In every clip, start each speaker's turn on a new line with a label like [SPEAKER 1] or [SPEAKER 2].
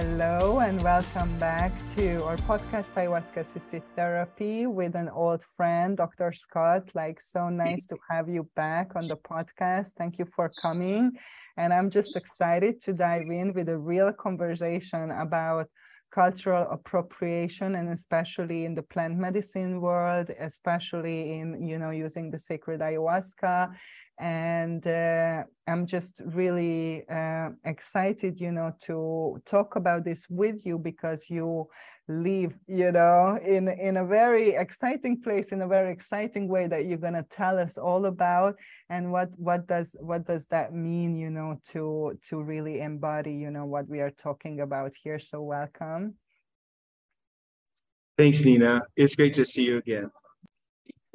[SPEAKER 1] Hello and welcome back to our podcast Ayahuasca Assisted Therapy with an old friend, Dr. Scott. Like, so nice to have you back on the podcast. Thank you for coming. And I'm just excited to dive in with a real conversation about cultural appropriation and especially in the plant medicine world especially in you know using the sacred ayahuasca. And uh, i'm just really uh, excited you know to talk about this with you because you live you know in in a very exciting place in a very exciting way that you're going to tell us all about. And what what does what does that mean you know to to really embody you know what we are talking about here? So welcome.
[SPEAKER 2] Thanks nina. It's great to see you again.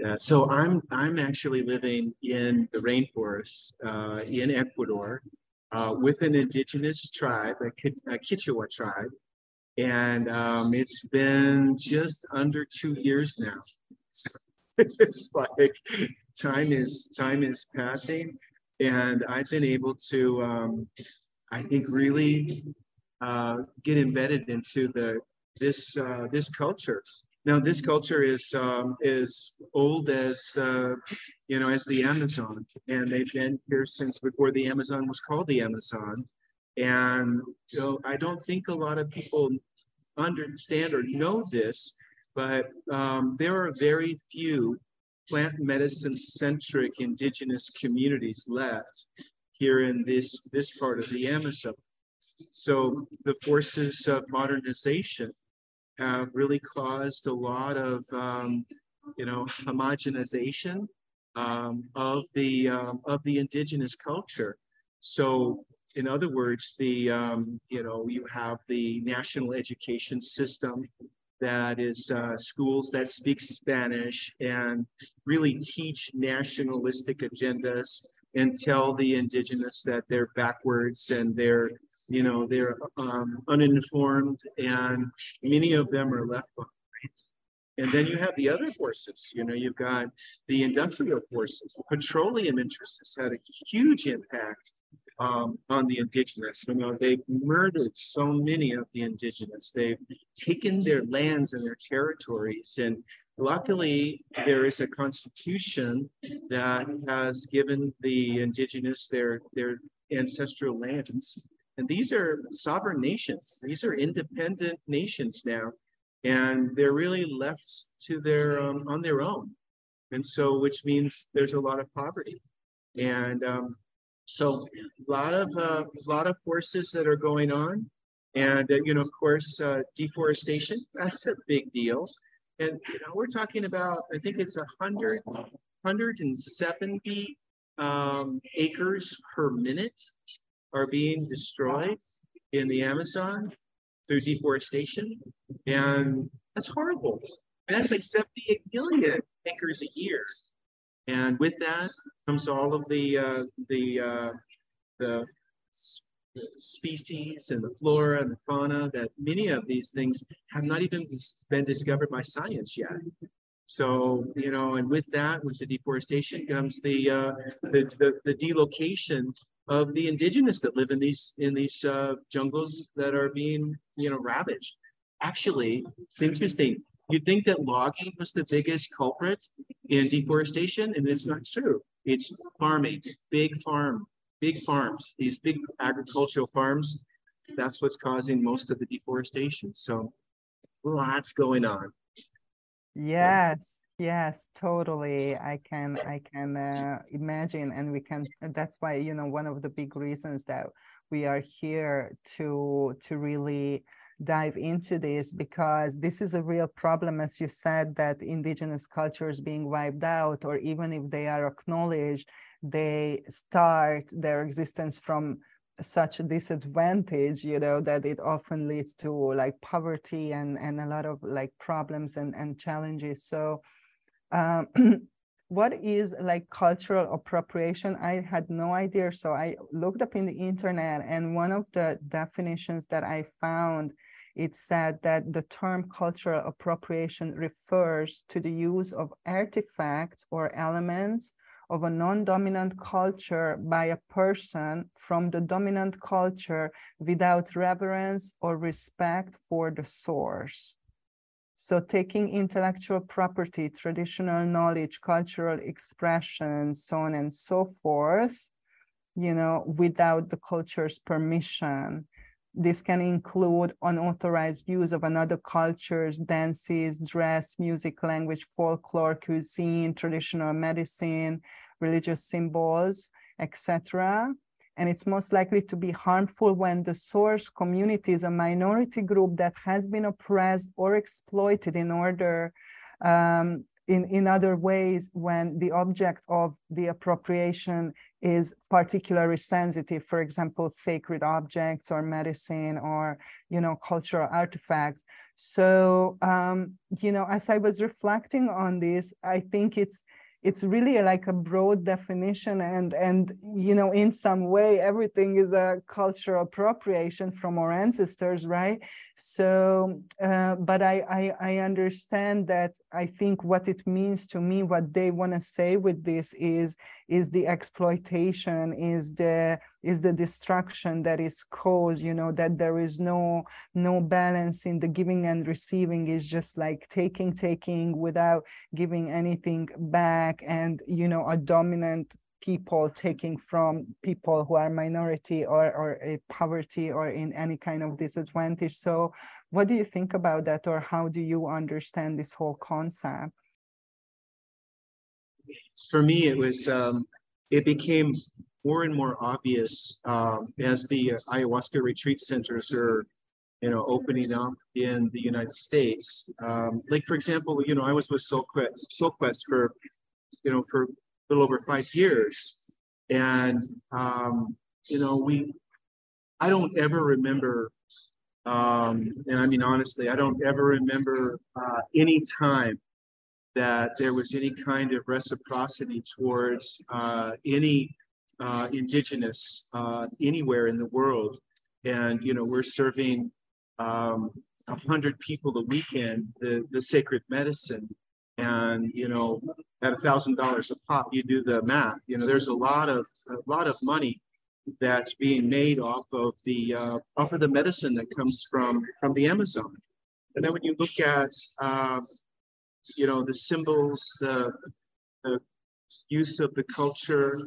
[SPEAKER 2] Uh, so I'm I'm actually living in the rainforest uh, in Ecuador uh, with an indigenous tribe, a, a Kichwa tribe, and um, it's been just under two years now. So it's like time is time is passing, and I've been able to, um, I think, really uh, get embedded into the this uh, this culture now, this culture is um, is old as uh, you know as the Amazon, and they've been here since before the Amazon was called the Amazon. And you know, I don't think a lot of people understand or know this, but um, there are very few plant medicine centric indigenous communities left here in this this part of the Amazon. So the forces of modernization have really caused a lot of, um, you know, homogenization um, of the um, of the indigenous culture. So, in other words, the um, you know you have the national education system that is uh, schools that speak Spanish and really teach nationalistic agendas and tell the indigenous that they're backwards and they're you know they're um, uninformed and many of them are left behind. And then you have the other forces you know you've got the industrial forces. Petroleum interests has had a huge impact um, on the indigenous you know they've murdered so many of the indigenous they've taken their lands and their territories and Luckily, there is a constitution that has given the indigenous their, their ancestral lands. And these are sovereign nations. These are independent nations now. And they're really left to their um, on their own. And so, which means there's a lot of poverty. And um, so a lot of uh, a lot of forces that are going on. And, uh, you know, of course, uh, deforestation, that's a big deal. And you know, we're talking about, I think it's a hundred, hundred and seventy um, acres per minute are being destroyed in the Amazon through deforestation. And that's horrible. And that's like 78 million acres a year. And with that comes all of the uh, the uh, the species and the flora and the fauna that many of these things have not even been discovered by science yet. So, you know, and with that, with the deforestation comes the, uh, the, the, the, delocation of the indigenous that live in these, in these uh, jungles that are being, you know, ravaged. Actually, it's interesting. You'd think that logging was the biggest culprit in deforestation, and it's not true. It's farming, big farm big farms, these big agricultural farms, that's what's causing most of the deforestation. So lots going on.
[SPEAKER 1] Yes, so. yes, totally. I can, I can uh, imagine, and we can. That's why you know one of the big reasons that we are here to to really dive into this because this is a real problem as you said that indigenous cultures being wiped out or even if they are acknowledged they start their existence from such a disadvantage you know that it often leads to like poverty and and a lot of like problems and and challenges. So um, what is like cultural appropriation i had no idea so i looked up in the internet and one of the definitions that i found it said that the term cultural appropriation refers to the use of artifacts or elements of a non-dominant culture by a person from the dominant culture without reverence or respect for the source. So taking intellectual property, traditional knowledge, cultural expression, so on and so forth, you know, without the culture's permission. This can include unauthorized use of another culture's dances, dress, music, language, folklore, cuisine, traditional medicine, religious symbols, etc. And it's most likely to be harmful when the source community is a minority group that has been oppressed or exploited in order um, in, in other ways when the object of the appropriation is particularly sensitive, for example, sacred objects or medicine or, you know, cultural artifacts. So, um, you know, as I was reflecting on this, I think it's it's really like a broad definition and and you know in some way everything is a cultural appropriation from our ancestors right? So uh, but I, I i understand that i think what it means to me what they want to say with this is is the exploitation is the is the destruction that is caused you know that there is no no balance in the giving and receiving is just like taking taking without giving anything back and you know a dominant people taking from people who are minority or or a poverty or in any kind of disadvantage. So what do you think about that or how do you understand this whole concept?
[SPEAKER 2] For me it was um, it became more and more obvious um, as the ayahuasca retreat centers are, you know, opening up in the United States. Um, like for example, you know, I was with SoulQuest, SoulQuest for, you know, for a little over five years, and um, you know, we, I don't ever remember, um, and I mean honestly, I don't ever remember uh, any time that there was any kind of reciprocity towards uh, any uh, indigenous uh, anywhere in the world. And, you know, we're serving um, 100 people a weekend, the, the sacred medicine. And, you know, at a thousand dollars a pop, you do the math, you know, there's a lot of, a lot of money that's being made off of the, uh, off of the medicine that comes from, from the Amazon. And then when you look at, uh, you know, the symbols, the, the use of the culture,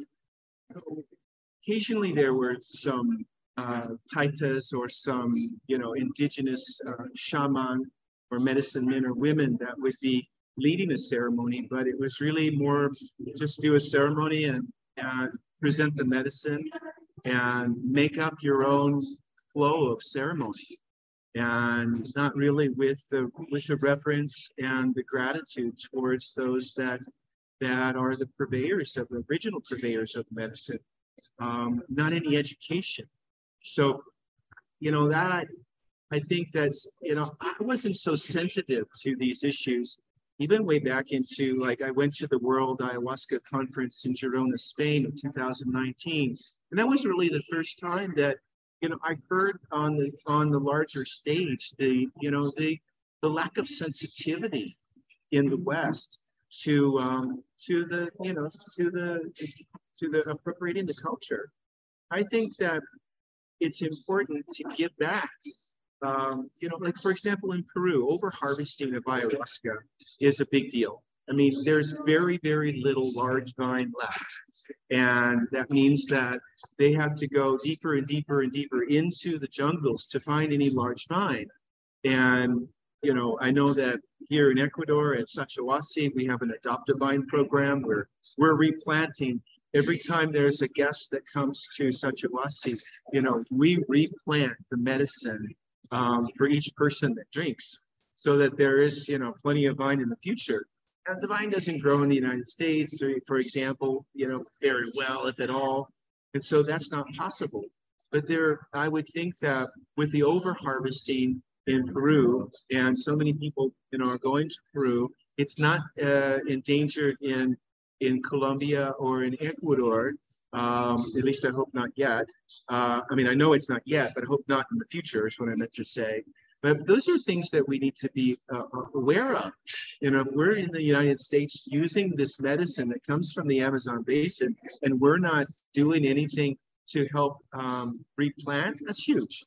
[SPEAKER 2] occasionally there were some uh, taitas or some, you know, indigenous uh, shaman or medicine men or women that would be leading a ceremony, but it was really more just do a ceremony and, and present the medicine and make up your own flow of ceremony. And not really with the with the reverence and the gratitude towards those that that are the purveyors of the original purveyors of medicine, um, not any education. So, you know, that I, I think that's, you know, I wasn't so sensitive to these issues, even way back into like I went to the World Ayahuasca Conference in Girona, Spain in 2019. And that was really the first time that, you know, I heard on the on the larger stage the, you know, the the lack of sensitivity in the West to um, to the you know to the to the appropriating the culture. I think that it's important to give back. Um, you know, like for example, in Peru, over harvesting of ayahuasca is a big deal. I mean, there's very, very little large vine left. And that means that they have to go deeper and deeper and deeper into the jungles to find any large vine. And you know, I know that here in Ecuador at Sachahuasi, we have an adopt a vine program where we're replanting. Every time there's a guest that comes to Sachahuasi, you know, we replant the medicine um, for each person that drinks so that there is, you know, plenty of vine in the future. And the vine doesn't grow in the United States, or, for example, you know, very well, if at all. And so that's not possible. But there, I would think that with the over harvesting in Peru, and so many people, you know, are going to Peru. It's not uh, endangered in in Colombia or in Ecuador. Um, at least I hope not yet. Uh, I mean, I know it's not yet, but I hope not in the future is what I meant to say. But those are things that we need to be uh, aware of. You know, we're in the United States using this medicine that comes from the Amazon basin, and we're not doing anything to help um, replant. That's huge.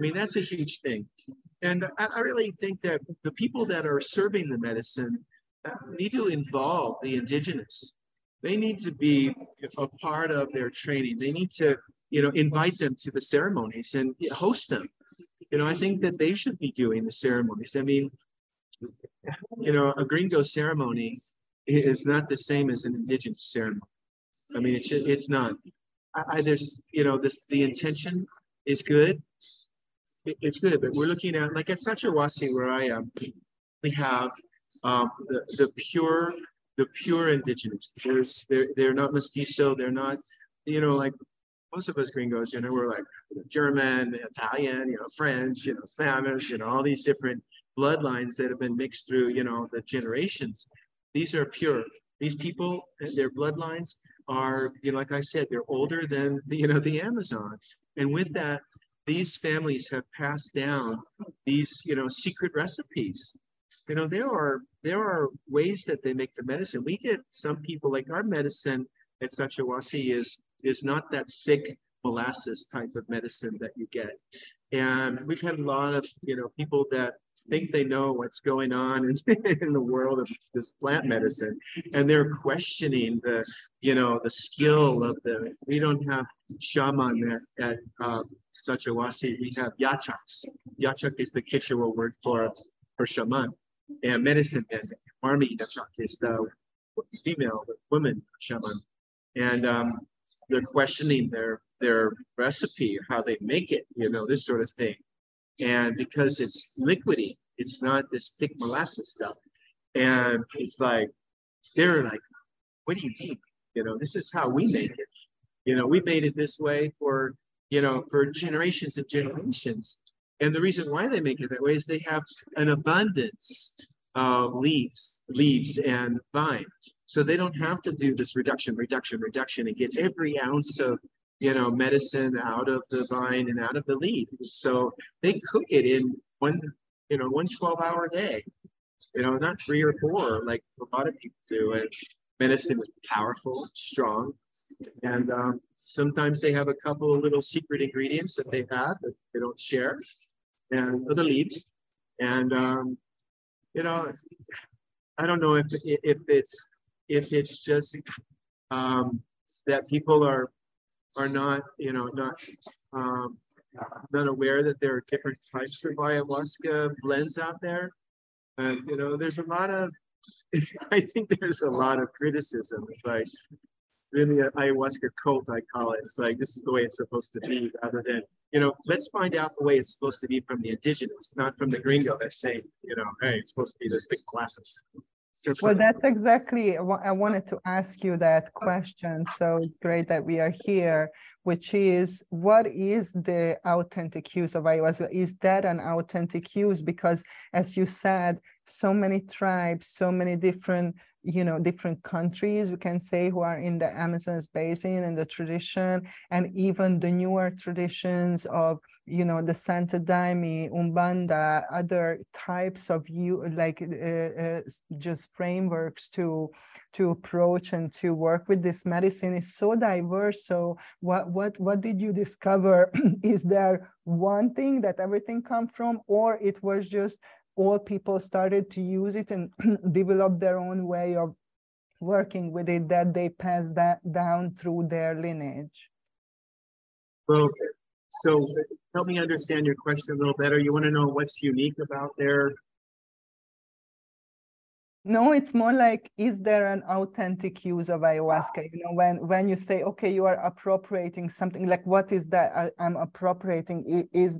[SPEAKER 2] I mean, that's a huge thing. And I, I really think that the people that are serving the medicine uh, need to involve the indigenous. They need to be a part of their training. They need to, you know, invite them to the ceremonies and host them. You know, I think that they should be doing the ceremonies. I mean, you know, a gringo ceremony is not the same as an indigenous ceremony. I mean, it's it's not. I, I there's you know this the intention is good. It, it's good, but we're looking at like at Sachawasi where I am, we have um, the the pure the pure indigenous. There's they're they're not mestizo. They're not you know like most of us gringos. You know we're like German, Italian, you know French, you know Spanish, you know all these different bloodlines that have been mixed through you know the generations. These are pure. These people, their bloodlines are, you know, like I said, they're older than the, you know, the Amazon. And with that, these families have passed down these, you know, secret recipes. You know, there are there are ways that they make the medicine. We get some people like our medicine at Sachawasi is is not that thick molasses type of medicine that you get. And we've had a lot of, you know, people that think they know what's going on in, in the world of this plant medicine. And they're questioning the you know the skill of the we don't have shaman at, at uh, Sachawasi we have yachaks. Yachak is the Quechua word for for shaman. And medicine man army yachak is the female the woman shaman. And um, they're questioning their their recipe how they make it you know this sort of thing and because it's liquidy, it's not this thick molasses stuff. And it's like, they're like, what do you mean? You know, this is how we make it. You know, we made it this way for, you know, for generations and generations. And the reason why they make it that way is they have an abundance of leaves, leaves and vine. So they don't have to do this reduction, reduction, reduction and get every ounce of you know, medicine out of the vine and out of the leaf. So they cook it in one, you know, one 12 hour day, you know, not three or four like a lot of people do. And medicine is powerful, strong. And um, sometimes they have a couple of little secret ingredients that they have that they don't share and other leaves. And, um, you know, I don't know if, if it's, if it's just um, that people are are not, you know, not um, not aware that there are different types of ayahuasca blends out there. And you know, there's a lot of I think there's a lot of criticism. It's like really an ayahuasca cult, I call it. It's like this is the way it's supposed to be, rather than, you know, let's find out the way it's supposed to be from the indigenous, not from the gringo that's saying, you know, hey, it's supposed to be this big glasses.
[SPEAKER 1] Well, that's exactly, I wanted to ask you that question. So it's great that we are here, which is what is the authentic use of ayahuasca? Is that an authentic use? Because as you said, so many tribes, so many different, you know, different countries, we can say, who are in the Amazon basin and the tradition, and even the newer traditions of you know the Santa Daime, Umbanda, other types of you like uh, uh, just frameworks to to approach and to work with this medicine is so diverse. So what what what did you discover? is there one thing that everything come from, or it was just all people started to use it and develop their own way of working with it that they passed that down through their lineage?
[SPEAKER 2] Well, so help me understand your question a little better. You want to know what's unique about their
[SPEAKER 1] no it's more like is there an authentic use of ayahuasca you know when when you say okay you are appropriating something like what is that I, am appropriating is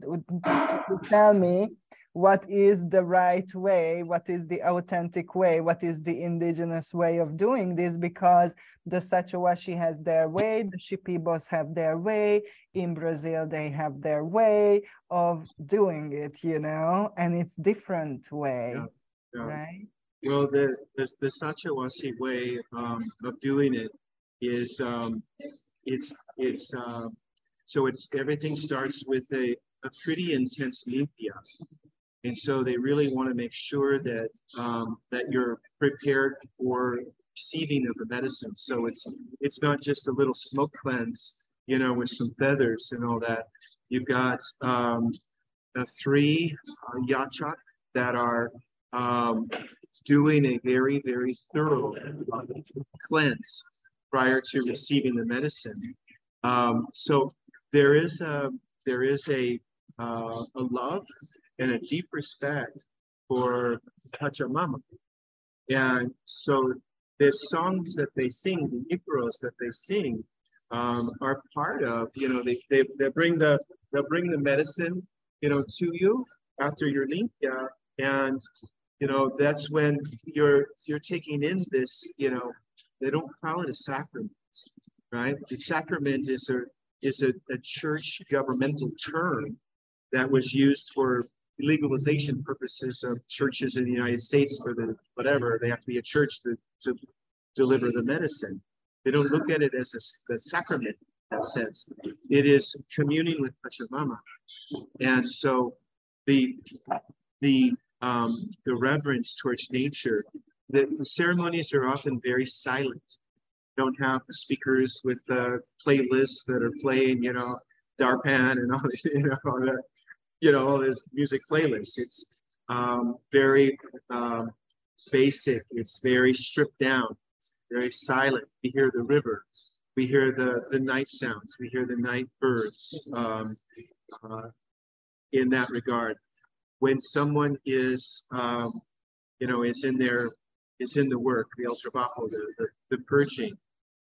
[SPEAKER 1] tell me what is the right way, what is the authentic way, what is the indigenous way of doing this, because the Sachawashi has their way, the Shipibos have their way, in Brazil they have their way of doing it, you know, and it's different way, yeah, yeah. right?
[SPEAKER 2] Well, the, the, the Sachawashi way um, of doing it is, um, it's, it's, uh, so it's, everything starts with a, a pretty intense limpia And so they really want to make sure that um, that you're prepared for receiving of the medicine. So it's it's not just a little smoke cleanse, you know, with some feathers and all that. You've got um, the three uh, yachak that are um, doing a very, very thorough cleanse prior to receiving the medicine. Um, so there is a there is a uh, a love and a deep respect for Pachamama. And so the songs that they sing, the Icaros that they sing, um, are part of, you know, they, they, they bring the, they'll bring the medicine, you know, to you after your limpia. And, you know, that's when you're, you're taking in this, you know, they don't call it a sacrament, right? The sacrament is a, is a, a church governmental term that was used for legalization purposes of churches in the United States for the whatever. They have to be a church to, to deliver the medicine. They don't look at it as a, a sacrament that sense. It is communing with Pachamama. And so the the um, the reverence towards nature, the, the ceremonies are often very silent. Don't have the speakers with the playlists that are playing, you know, Darpan and all, you know, all that you know, this music playlists. It's um, very um, basic. It's very stripped down, very silent. We hear the river. We hear the, the night sounds. We hear the night birds um, uh, in that regard. When someone is, um, you know, is in their, is in the work, the ultra the, the, the purging,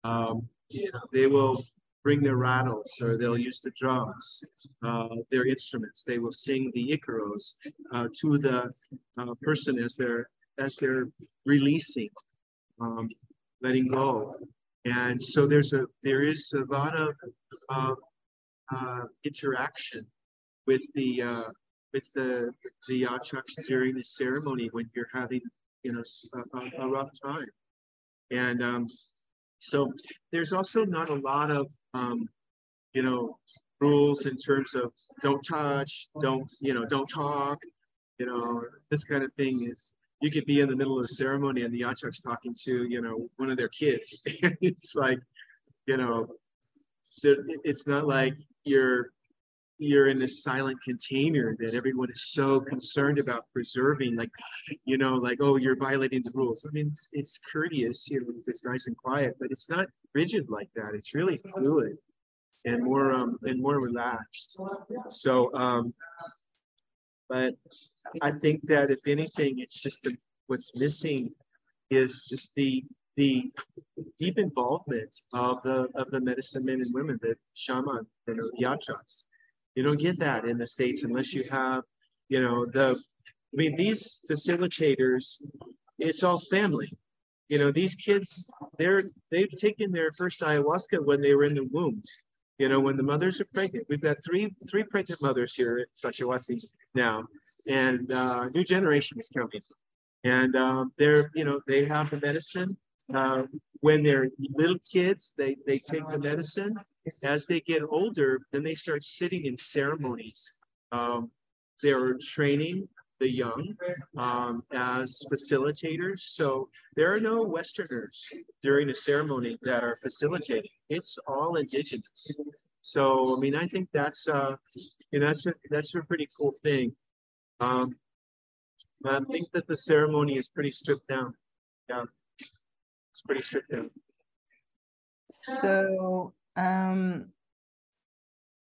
[SPEAKER 2] um, you know, they will bring their rattles or they'll use the drums, uh, their instruments. They will sing the icaros uh, to the uh, person as they're as they're releasing, um, letting go. And so there's a there is a lot of uh, interaction with the uh, with the the yachaks during the ceremony when you're having you know a, a rough time. And um, so there's also not a lot of, um, you know, rules in terms of don't touch, don't, you know, don't talk, you know, this kind of thing is, you could be in the middle of a ceremony and the yachak's talking to, you know, one of their kids. it's like, you know, it's not like you're you're in this silent container that everyone is so concerned about preserving like you know like oh you're violating the rules. I mean it's courteous you know if it's nice and quiet but it's not rigid like that. It's really fluid and more um and more relaxed. So um but i think that if anything it's just the, what's missing is just the the deep involvement of the of the medicine men and women, the shaman, know, the yachaks. You don't get that in the States unless you have, you know, the, I mean, these facilitators, it's all family. You know, these kids, they're, they've taken their first ayahuasca when they were in the womb. You know, when the mothers are pregnant, we've got three three pregnant mothers here at Sachiawasi now, and uh, new generation is coming. And um, they're, you know, they have the medicine. Uh, when they're little kids, they they take the medicine, as they get older, then they start sitting in ceremonies. Um, they're training the young um, as facilitators. So there are no Westerners during a ceremony that are facilitating. It's all indigenous. So I mean, I think that's uh, you know that's a that's a pretty cool thing. Um, I think that the ceremony is pretty stripped down. Yeah, it's pretty stripped down.
[SPEAKER 1] So um,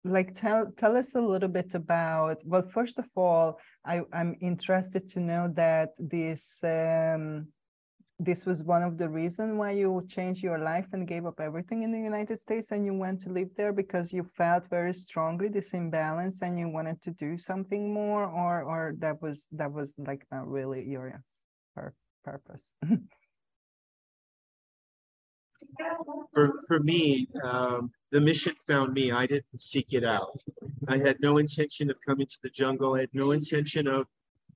[SPEAKER 1] like tell tell us a little bit about well first of all I, i'm interested to know that this um, this was one of the reasons why you changed your life and gave up everything in the united states and you went to live there because you felt very strongly this imbalance and you wanted to do something more or or that was that was like not really your purpose
[SPEAKER 2] for for me, um, the mission found me. I didn't seek it out. I had no intention of coming to the jungle. I had no intention of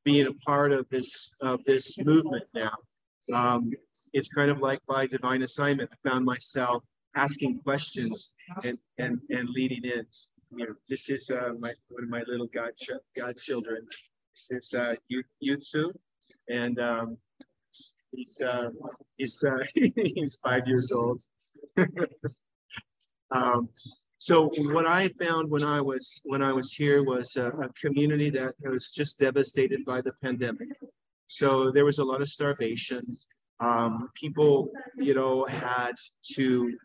[SPEAKER 2] being a part of this of this movement. Now, um, it's kind of like by divine assignment. I found myself asking questions and and and leading in. You know, this is uh, my one of my little god godchildren, This is uh, Yutsu, and um, he's uh, he's uh, he's five years old. um, so what I found when I was when I was here was a, a community that was just devastated by the pandemic. So there was a lot of starvation. Um, people, you know, had to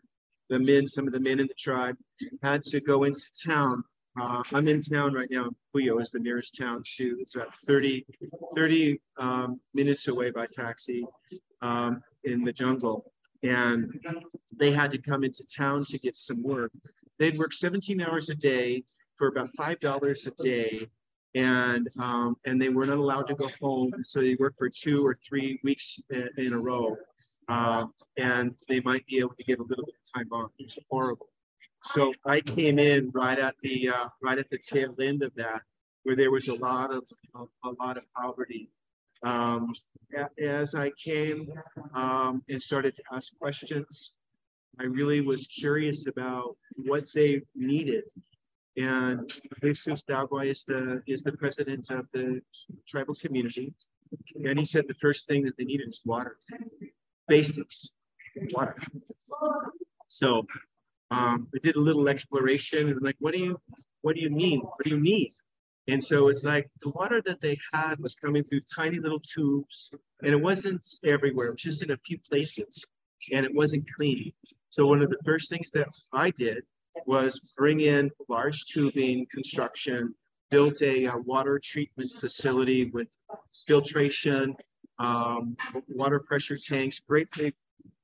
[SPEAKER 2] the men, some of the men in the tribe had to go into town. Uh, I'm in town right now. Puyo is the nearest town to. It's about 30, 30 um, minutes away by taxi um, in the jungle. And they had to come into town to get some work. They'd work 17 hours a day for about $5 a day and um, and they were not allowed to go home. So they worked for two or three weeks in, in a row, uh, and they might be able to get a little bit of time off. It's horrible. So I came in right at the uh, right at the tail end of that, where there was a lot of a, a lot of poverty. Um, as I came um, and started to ask questions, I really was curious about what they needed and Jesus Dagua is the is the president of the tribal community. And he said the first thing that they needed is water. Basics. Water. So um, did a little exploration and like, what do you what do you mean? What do you need? And so it's like the water that they had was coming through tiny little tubes and it wasn't everywhere, it was just in a few places and it wasn't clean. So one of the first things that I did was bring in large tubing construction, built a, a uh, water treatment facility with filtration, um, water pressure tanks, great big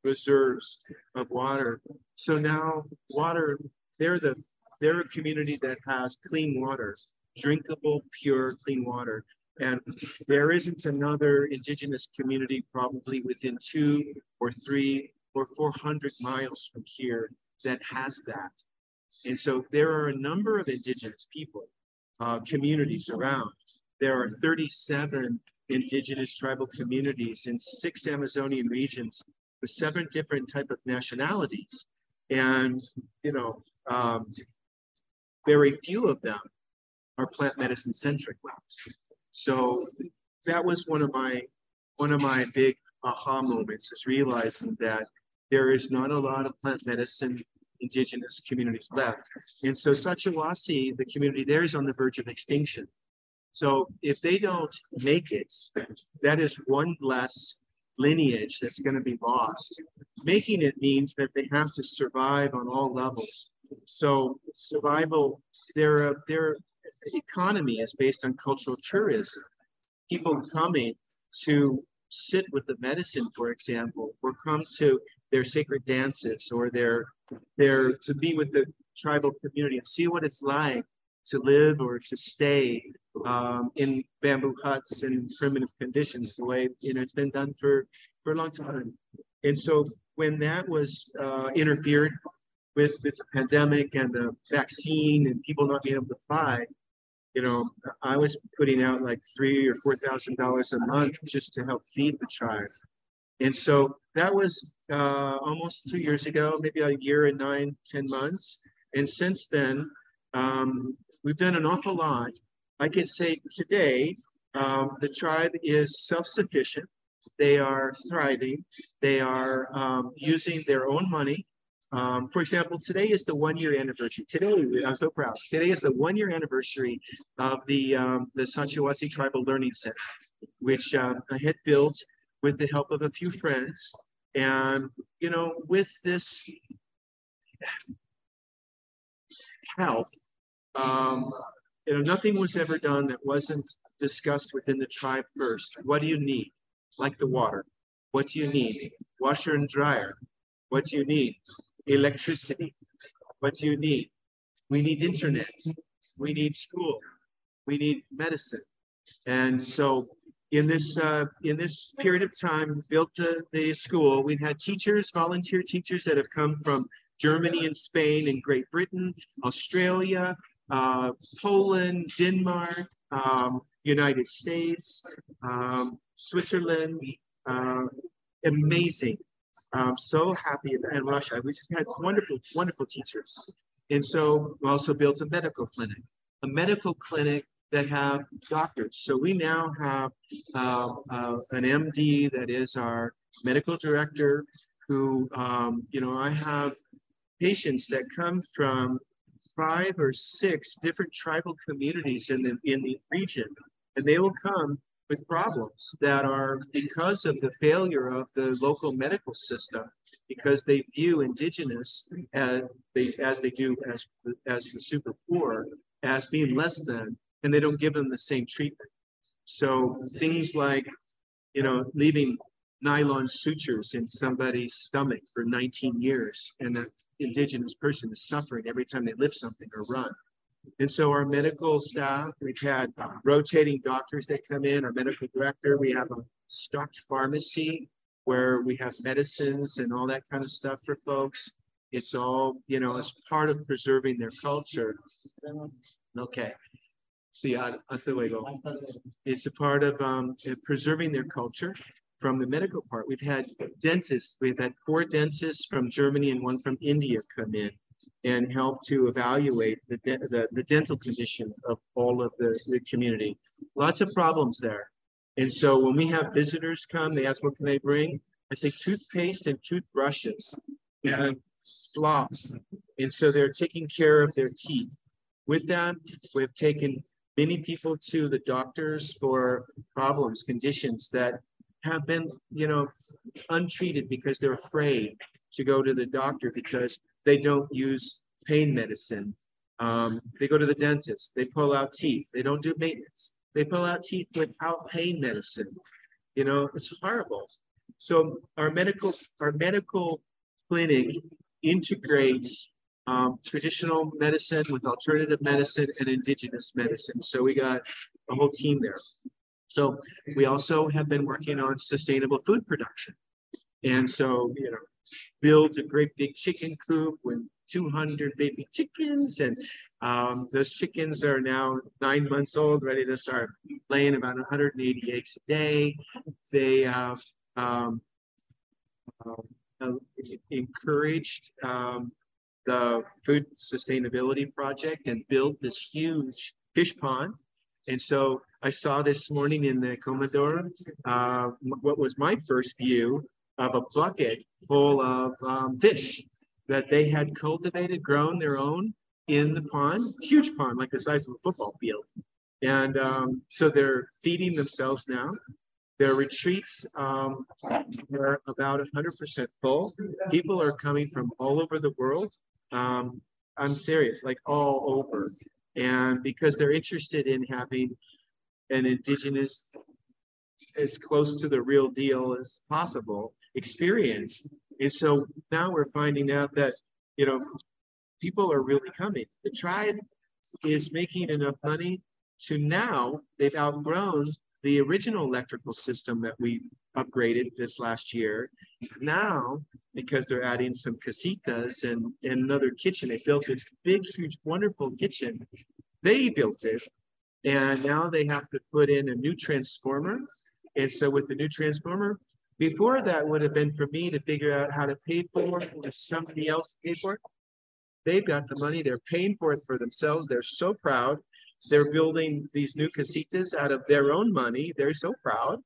[SPEAKER 2] reserves of water. So now water, they're the they're a community that has clean water, drinkable, pure, clean water. And there isn't another indigenous community probably within two or three or 400 miles from here that has that. And so there are a number of indigenous people, uh, communities around. There are 37 indigenous tribal communities in six Amazonian regions with seven different type of nationalities. And, you know, um, very few of them are plant medicine centric. So that was one of my one of my big aha moments is realizing that there is not a lot of plant medicine indigenous communities left. And so Sachiawasi, the community there is on the verge of extinction. So if they don't make it, that is one less lineage that's going to be lost. Making it means that they have to survive on all levels. So survival, their their economy is based on cultural tourism. People coming to sit with the medicine, for example, or come to their sacred dances or their their to be with the tribal community and see what it's like to live or to stay um, in bamboo huts and primitive conditions the way you know it's been done for for a long time and so when that was uh, interfered with with the pandemic and the vaccine and people not being able to fly you know i was putting out like three or four thousand dollars a month just to help feed the tribe and so that was uh, almost two years ago, maybe a year and nine, ten months. And since then, um, we've done an awful lot. I can say today, um, the tribe is self-sufficient. They are thriving. They are um, using their own money. Um, for example, today is the one-year anniversary. Today, I'm so proud. Today is the one-year anniversary of the um, the Sachiawasi Tribal Learning Center, which um, I had built with the help of a few friends. And, you know, with this help, um, you know, nothing was ever done that wasn't discussed within the tribe first. What do you need? Like the water. What do you need? Washer and dryer. What do you need? Electricity. What do you need? We need internet. We need school. We need medicine. And so in this uh, in this period of time, we built the, the school. We've had teachers, volunteer teachers that have come from Germany and Spain and Great Britain, Australia, uh, Poland, Denmark, um, United States, um, Switzerland. Uh, amazing. I'm so happy in Russia. We just had wonderful, wonderful teachers. And so we also built a medical clinic. A medical clinic that have doctors. So we now have uh, uh, an MD that is our medical director who, um, you know, I have patients that come from five or six different tribal communities in the, in the region, and they will come with problems that are because of the failure of the local medical system, because they view indigenous as they, as they do as, as the super poor as being less than, and they don't give them the same treatment. So things like, you know, leaving nylon sutures in somebody's stomach for 19 years, and that indigenous person is suffering every time they lift something or run. And so our medical staff, we've had rotating doctors that come in, our medical director, we have a stocked pharmacy where we have medicines and all that kind of stuff for folks. It's all, you know, as part of preserving their culture. Okay. See, hasta luego. It's a part of um, preserving their culture from the medical part. We've had dentists, we've had four dentists from Germany and one from India come in and help to evaluate the, de the, the, dental condition of all of the, the community. Lots of problems there. And so when we have visitors come, they ask, what can I bring? I say toothpaste and toothbrushes and floss. And so they're taking care of their teeth. With that, we've taken many people to the doctors for problems, conditions that have been, you know, untreated because they're afraid to go to the doctor because they don't use pain medicine. Um, they go to the dentist, they pull out teeth, they don't do maintenance. They pull out teeth without pain medicine. You know, it's horrible. So our medical our medical clinic integrates um, traditional medicine with alternative medicine and indigenous medicine. So we got a whole team there. So we also have been working on sustainable food production. And so, you know, build a great big chicken coop with 200 baby chickens. And um, those chickens are now nine months old, ready to start laying about 180 eggs a day. They have um, uh, encouraged um, the food sustainability project and built this huge fish pond. And so I saw this morning in the Comedor uh, what was my first view of a bucket full of um, fish that they had cultivated, grown their own in the pond, huge pond, like the size of a football field. And um, so they're feeding themselves now. Their retreats um, are about 100% full. People are coming from all over the world. Um, I'm serious, like all over. And because they're interested in having an indigenous, as close to the real deal as possible experience. And so now we're finding out that, you know, people are really coming. The tribe is making enough money to now they've outgrown the original electrical system that we upgraded this last year. Now, because they're adding some casitas and, and another kitchen, they built this big, huge, wonderful kitchen. They built it. And now they have to put in a new transformer. And so with the new transformer, before that would have been for me to figure out how to pay for it or somebody else to pay for it. They've got the money, they're paying for it for themselves. They're so proud. They're building these new casitas out of their own money. They're so proud.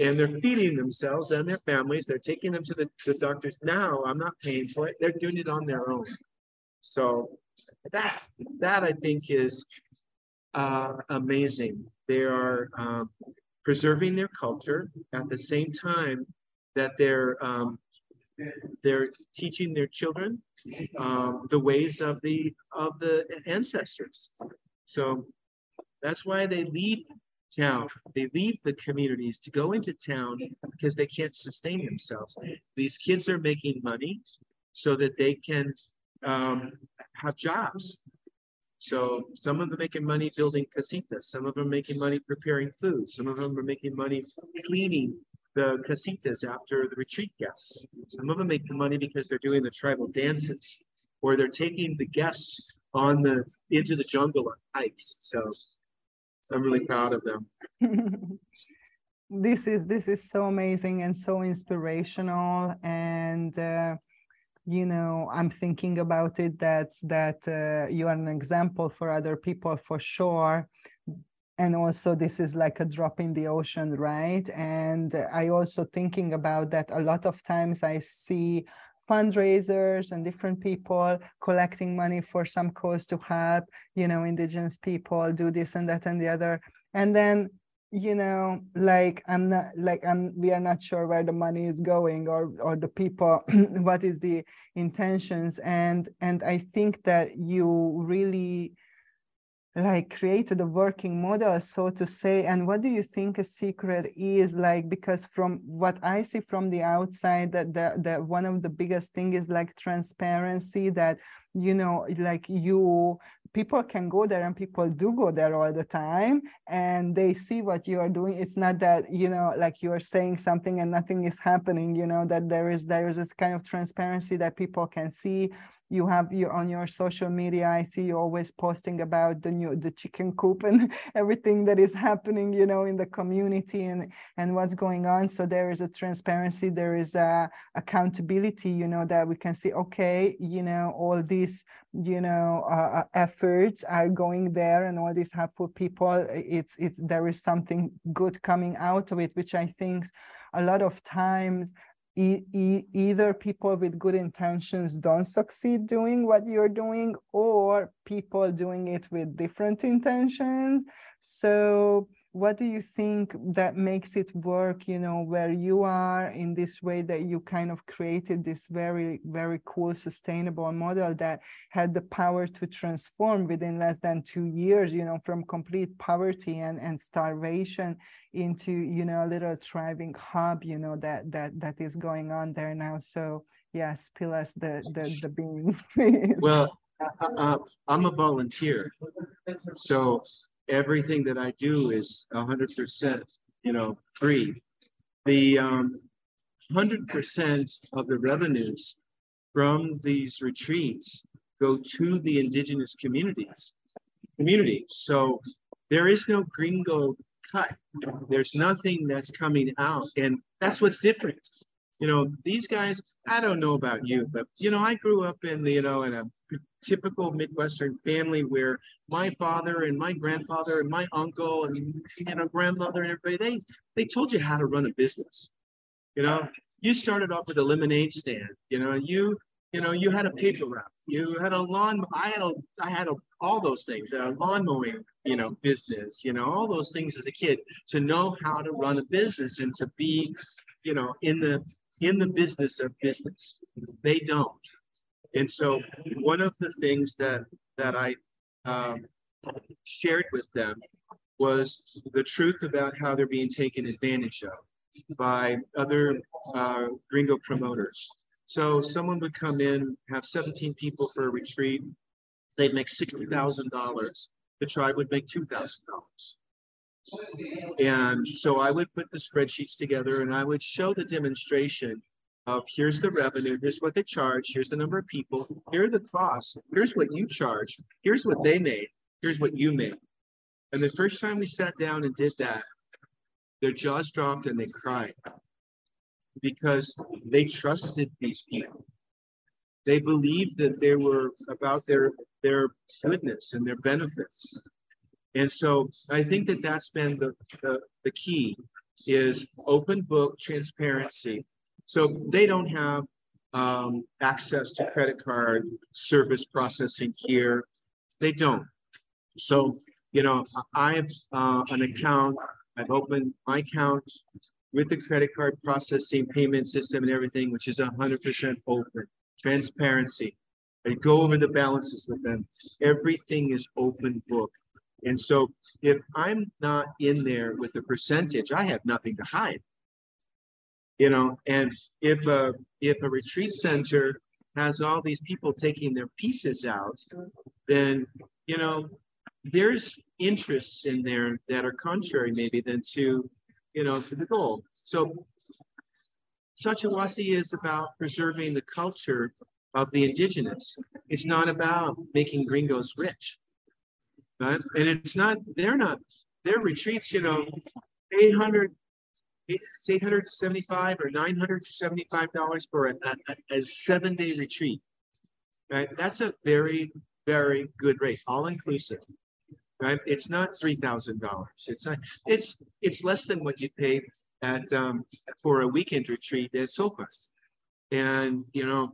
[SPEAKER 2] And they're feeding themselves and their families. They're taking them to the, the doctors. Now I'm not paying for it. They're doing it on their own. So that that I think is uh, amazing. They are um, preserving their culture at the same time that they're um, they're teaching their children um, the ways of the of the ancestors. So that's why they leave town. They leave the communities to go into town because they can't sustain themselves. These kids are making money so that they can um, have jobs. So some of them are making money building casitas. Some of them making money preparing food. Some of them are making money cleaning the casitas after the retreat guests. Some of them make the money because they're doing the tribal dances or they're taking the guests on the into the jungle on hikes. So I'm really proud of them.
[SPEAKER 1] this is this is so amazing and so inspirational and uh, you know i'm thinking about it that that uh, you are an example for other people for sure and also this is like a drop in the ocean right and i also thinking about that a lot of times i see fundraisers and different people collecting money for some cause to help you know indigenous people do this and that and the other. And then you know like i'm not like i'm we are not sure where the money is going or or the people what is the intentions. And and i think that you really like created a working model so to say. And what do you think a secret is? Like because from what i see from the outside that the, the one of the biggest thing is like transparency that you know like you people can go there and people do go there all the time and they see what you are doing. It's not that you know like you are saying something and nothing is happening you know that there is there is this kind of transparency that people can see you have you on your social media i see you always posting about the new the chicken coop and everything that is happening you know in the community and and what's going on. So there is a transparency there is a accountability you know that we can see okay you know all these you know uh, uh efforts are going there and all these helpful people. It's it's there is something good coming out of it which i think a lot of times e- either people with good intentions don't succeed doing what you're doing or people doing it with different intentions. So what do you think that makes it work you know where you are in this way that you kind of created this very very cool sustainable model that had the power to transform within less than two years you know from complete poverty and, and starvation into you know a little thriving hub you know that that that is going on there now? So yeah spill us the the, the beans
[SPEAKER 2] please. Well uh, i'm a volunteer. So everything that I do is 100%, you know, free. The um, 100% of the revenues from these retreats go to the indigenous communities. Community. So there is no gringo cut. There's nothing that's coming out, and that's what's different. You know, these guys. I don't know about you, but you know, I grew up in you know in a typical Midwestern family where my father and my grandfather and my uncle and you know grandmother and everybody they they told you how to run a business. You know, you started off with a lemonade stand. You know, you you know you had a paper route. You had a lawn. I had a I had a, all those things. A lawn mowing. You know, business. You know, all those things as a kid to know how to run a business and to be, you know, in the in the business of business. They don't. And so one of the things that that I um, shared with them was the truth about how they're being taken advantage of by other uh, gringo promoters. So someone would come in, have 17 people for a retreat, they'd make $60,000. The tribe would make $2,000. And so I would put the spreadsheets together and I would show the demonstration of here's the revenue, here's what they charge, here's the number of people, here are the costs, here's what you charge, here's what they made, here's what you made. And the first time we sat down and did that, their jaws dropped and they cried because they trusted these people. They believed that they were about their their goodness and their benefits. And so I think that that's been the, the, the key is open book transparency so they don't have um, access to credit card service processing here. They don't. So, you know, I have uh, an account. I've opened my account with the credit card processing payment system and everything, which is 100% open. Transparency. I go over the balances with them. Everything is open book. And so if I'm not in there with the percentage, I have nothing to hide you know and if a if a retreat center has all these people taking their pieces out then you know there's interests in there that are contrary maybe than to you know to the goal so Satyawasi is about preserving the culture of the indigenous. It's not about making gringos rich. Right? And it's not, they're not, their retreats, you know, 800 it's 875 or 975 dollars for a, a, a seven day retreat right that's a very very good rate all inclusive right? It's not three thousand dollars. It's not. It's it's less than what you pay at um, for a weekend retreat at Soul Quest. And you know,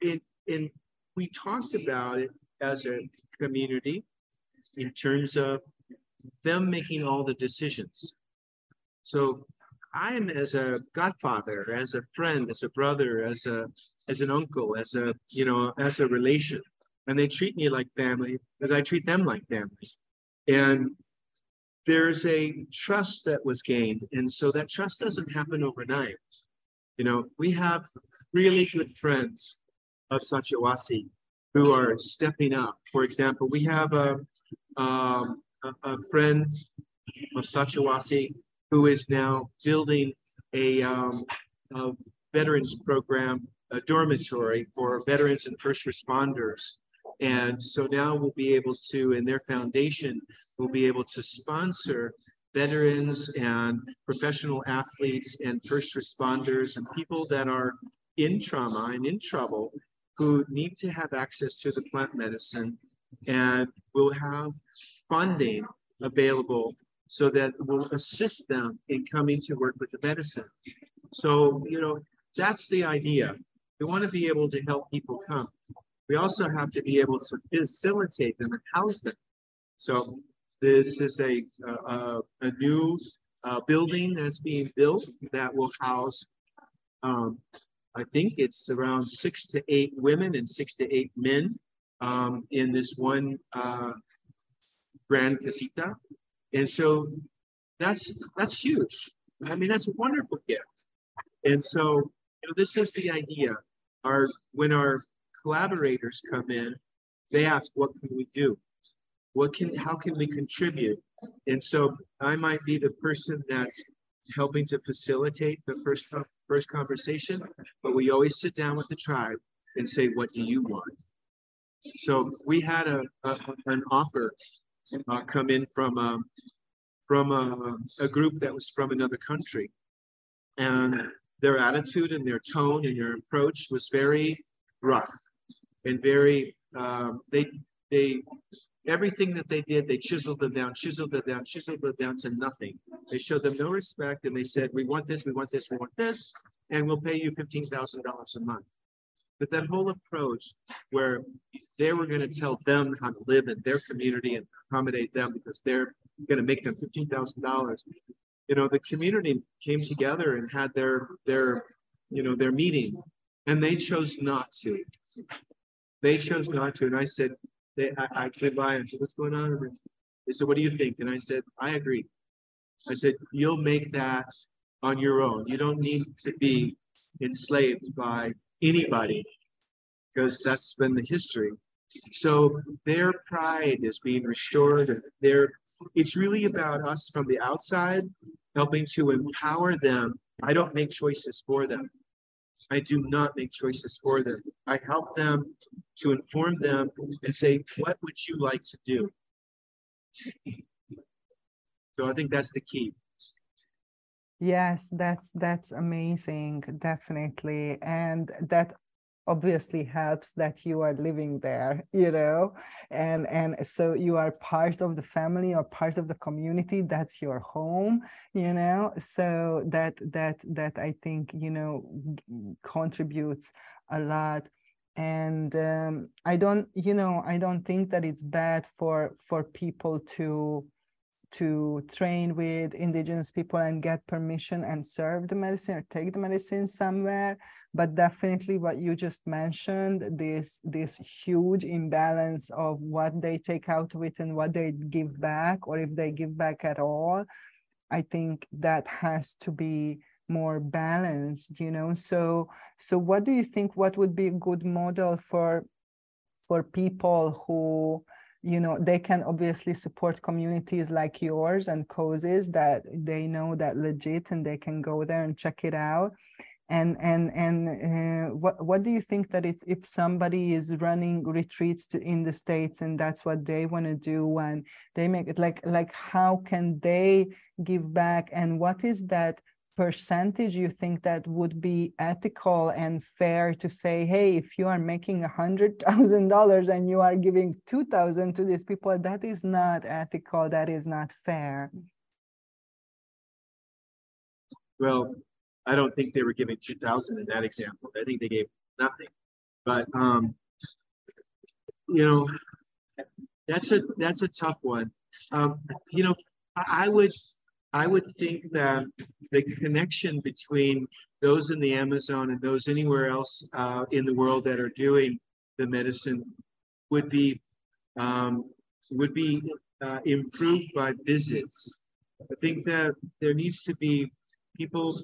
[SPEAKER 2] it, it, we talked about it as a community in terms of them making all the decisions. So I am as a godfather, as a friend, as a brother, as a as an uncle, as a you know, as a relation, and they treat me like family as I treat them like family. And there's a trust that was gained, and so that trust doesn't happen overnight. You know, we have really good friends of Satyawasi who are stepping up. For example, we have a um, a, a friend of Satyawasi who is now building a, um, a veterans program, a dormitory for veterans and first responders. And so now we'll be able to, in their foundation, we'll be able to sponsor veterans and professional athletes and first responders and people that are in trauma and in trouble who need to have access to the plant medicine and we'll have funding available so that will assist them in coming to work with the medicine. So, you know, that's the idea. We want to be able to help people come. We also have to be able to facilitate them and house them. So this is a, a, a new uh, building that's being built that will house, um, I think it's around six to eight women and six to eight men um, in this one uh, grand casita. And so that's that's huge. I mean, that's a wonderful gift. And so, you know, this is the idea. Our when our collaborators come in, they ask, what can we do? What can how can we contribute? And so I might be the person that's helping to facilitate the first first conversation, but we always sit down with the tribe and say, what do you want? So we had a, a an offer uh, come in from um, from a, a group that was from another country, and their attitude and their tone and their approach was very rough and very um, they they everything that they did they chiseled them down chiseled them down chiseled them down to nothing. They showed them no respect and they said we want this we want this we want this and we'll pay you $15000 a month but that whole approach where they were going to tell them how to live in their community and accommodate them because they're going to make them $15,000. You know, the community came together and had their, their, you know, their meeting and they chose not to. They chose not to. And I said, they, I, I came by and said, what's going on? And they said, what do you think? And I said, I agree. I said, you'll make that on your own. You don't need to be enslaved by anybody because that's been the history. So their pride is being restored. Their, it's really about us from the outside helping to empower them. I don't make choices for them. I do not make choices for them. I help them to inform them and say, what would you like to do? So I think that's the key.
[SPEAKER 1] Yes, that's that's amazing, definitely. And that obviously helps that you are living there you know and and so you are part of the family or part of the community that's your home you know so that that that i think you know contributes a lot and um, i don't you know i don't think that it's bad for for people to to train with indigenous people and get permission and serve the medicine or take the medicine somewhere. But definitely what you just mentioned this this huge imbalance of what they take out of it and what they give back or if they give back at all i think that has to be more balanced you know? So so what do you think what would be a good model for for people who you know they can obviously support communities like yours and causes that they know that legit and they can go there and check it out. And and and uh, what what do you think that if, if somebody is running retreats to, in the states and that's what they want to do and they make it like like how can they give back and what is that percentage you think that would be ethical and fair to say hey if you are making a hundred thousand dollars and you are giving two thousand to these people that is not ethical that is not fair.
[SPEAKER 2] Well i don't think they were giving 2000 in that example. I think they gave nothing. But um you know that's a that's a tough one. Um you know I, I would I would think that the connection between those in the Amazon and those anywhere else uh, in the world that are doing the medicine would be um, would be uh, improved by visits. I think that there needs to be people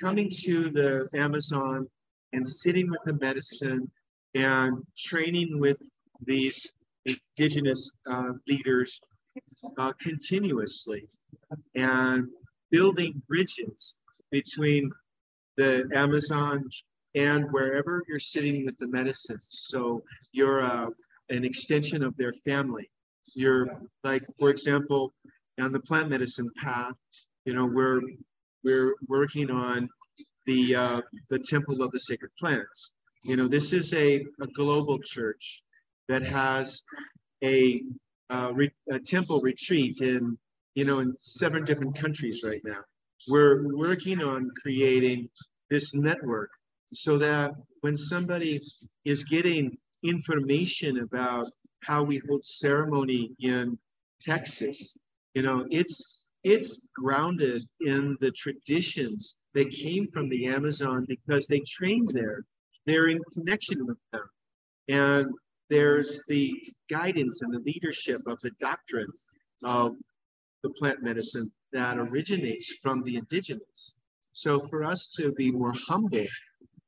[SPEAKER 2] coming to the Amazon and sitting with the medicine and training with these indigenous uh, leaders uh, continuously and building bridges between the Amazon and wherever you're sitting with the medicines. So you're uh, an extension of their family. You're like, for example, on the plant medicine path, you know, we're we're working on the uh, the temple of the sacred plants. You know, this is a, a global church that has a, uh, re- a temple retreat in you know, in seven different countries right now. We're working on creating this network so that when somebody is getting information about how we hold ceremony in Texas, you know, it's it's grounded in the traditions that came from the Amazon because they trained there. They're in connection with them. And there's the guidance and the leadership of the doctrine of the plant medicine that originates from the indigenous. So for us to be more humble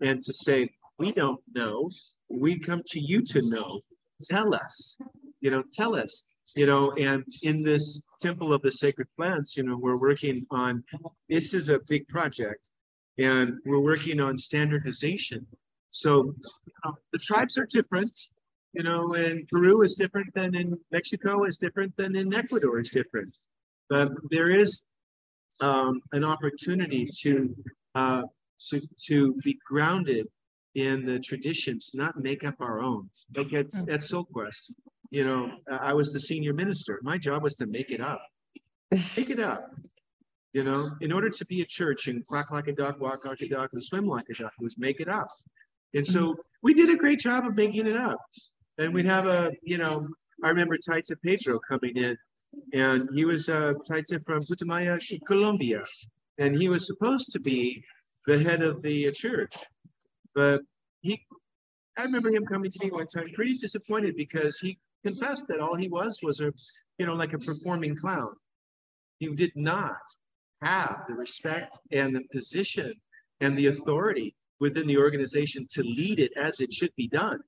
[SPEAKER 2] and to say, we don't know, we come to you to know, tell us, you know, tell us, you know, and in this temple of the sacred plants, you know, we're working on, this is a big project and we're working on standardization. So the tribes are different, you know, in Peru is different than in Mexico is different than in Ecuador is different. But there is um, an opportunity to, uh, to, to be grounded in the traditions, not make up our own. Like at, hmm. at SoulQuest, you know, I was the senior minister. My job was to make it up. Make it up. You know, in order to be a church and quack like a duck, walk like a duck, and swim like a duck, was make it up. And so hmm. we did a great job of making it up. And we'd have a, you know, I remember Taita Pedro coming in and he was uh, Taita from Putumayo, Colombia, and he was supposed to be the head of the church, but he, I remember him coming to me one time, pretty disappointed because he confessed that all he was was a, you know, like a performing clown. He did not have the respect and the position and the authority within the organization to lead it as it should be done.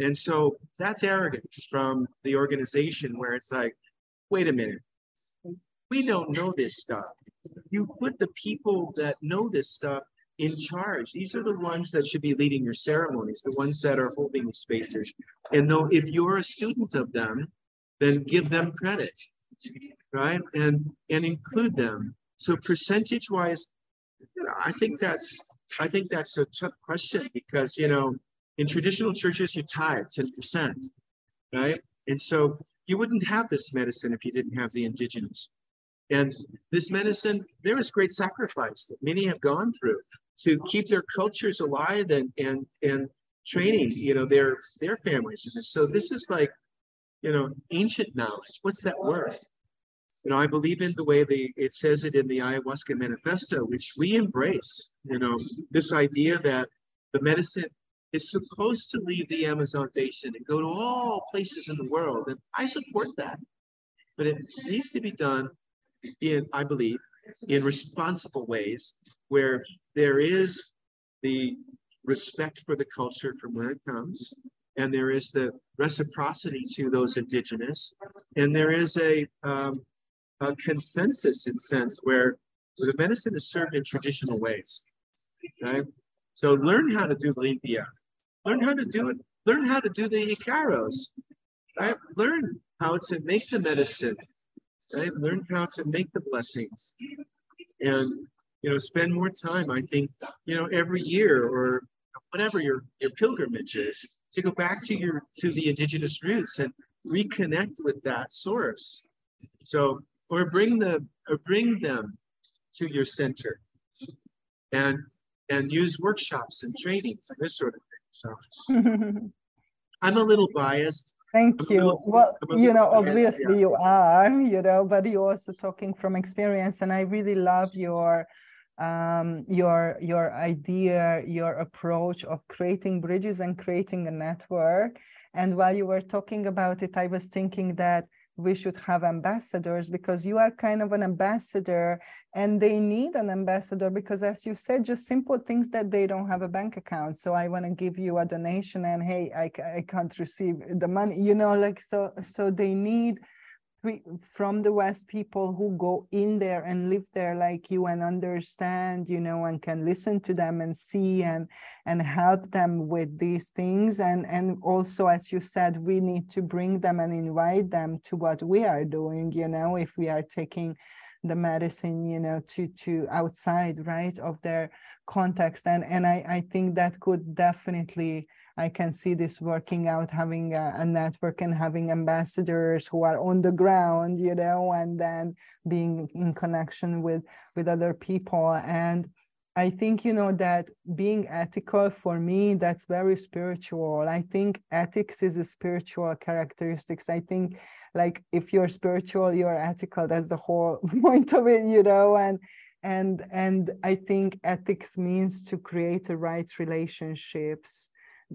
[SPEAKER 2] And so that's arrogance from the organization where it's like, wait a minute, we don't know this stuff. You put the people that know this stuff in charge. These are the ones that should be leading your ceremonies, the ones that are holding the spaces. And though if you're a student of them, then give them credit, right? And and include them. So percentage wise, you know, I think that's I think that's a tough question because you know in traditional churches you tithe 10%, right? And so you wouldn't have this medicine if you didn't have the indigenous. And this medicine, there is great sacrifice that many have gone through to keep their cultures alive and and and training, you know, their their families. So this is like, you know, ancient knowledge. What's that worth? You know, I believe in the way the it says it in the ayahuasca manifesto, which we embrace. You know, this idea that the medicine is supposed to leave the Amazon basin and go to all places in the world. And I support that. But it needs to be done in, I believe, in responsible ways where there is the respect for the culture from where it comes, and there is the reciprocity to those indigenous, and there is a, um, a consensus in sense where the medicine is served in traditional ways. Okay? So learn how to do limpia. Learn how to do it. Learn how to do the Icaros. Right? Learn how to make the medicine. Right? Learn how to make the blessings. And you know, spend more time. I think, you know, every year or whatever your, your pilgrimage is, to go back to your to the indigenous roots and reconnect with that source. So, or bring the or bring them to your center, and and use workshops and trainings and this sort of. So, I'm a little biased.
[SPEAKER 1] Thank I'm you. Little, well, you know, obviously yeah. you are, you know, but you're also talking from experience, and I really love your um, your your idea, your approach of creating bridges and creating a network. And while you were talking about it, I was thinking that we should have ambassadors because you are kind of an ambassador and they need an ambassador because as you said just simple things that they don't have a bank account. So i want to give you a donation and hey I, I can't receive the money you know like so so they need from the west people who go in there and live there like you and understand you know and can listen to them and see and and help them with these things. And and also as you said we need to bring them and invite them to what we are doing you know if we are taking the medicine you know to to outside right of their context. And and i i think that could definitely I can see this working out, having a, a, network and having ambassadors who are on the ground, you know, and then being in connection with with other people. And I think, you know, that being ethical for me, that's very spiritual. I think ethics is a spiritual characteristics. I think like if you're spiritual, you're ethical. That's the whole point of it, you know, and and and I think ethics means to create the right relationships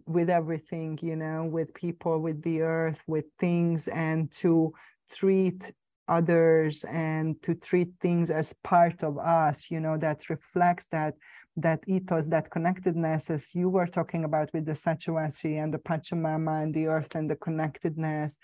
[SPEAKER 1] with everything, you know, with people, with the earth, with things, and to treat others and to treat things as part of us, you know, that reflects that that ethos, that connectedness, as you were talking about with the Satyavasi and the Pachamama and the earth and the connectedness.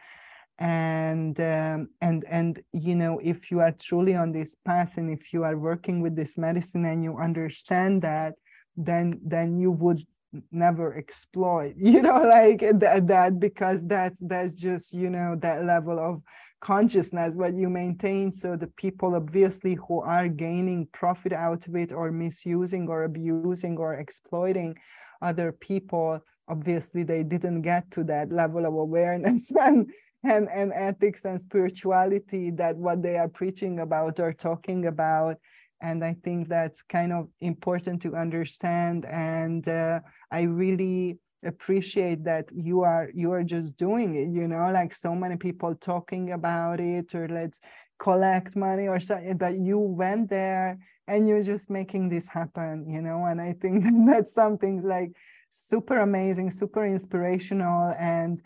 [SPEAKER 1] And um, and and you know, if you are truly on this path and if you are working with this medicine and you understand that, then then you would never exploit you know like that, that because that's that's just you know that level of consciousness what you maintain. So the people obviously who are gaining profit out of it or misusing or abusing or exploiting other people obviously they didn't get to that level of awareness and and, and ethics and spirituality that what they are preaching about or talking about and i think that's kind of important to understand. And uh, i really appreciate that you are you are just doing it you know like so many people talking about it or let's collect money or something but you went there and you're just making this happen you know? And i think that's something like super amazing super inspirational. And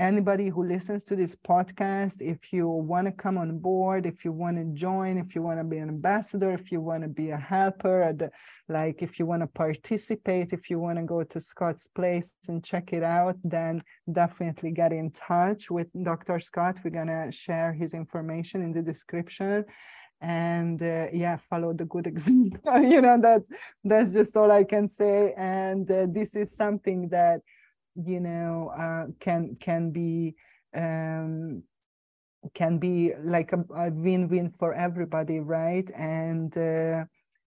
[SPEAKER 1] anybody who listens to this podcast, if you want to come on board, if you want to join, if you want to be an ambassador, if you want to be a helper, like if you want to participate, if you want to go to Scott's place and check it out, then definitely get in touch with Dr. Scott. We're going to share his information in the description and uh, yeah follow the good example you know that's that's just all i can say and uh, this is something that you know uh, can can be um, can be like a, a, win-win for everybody right? And uh,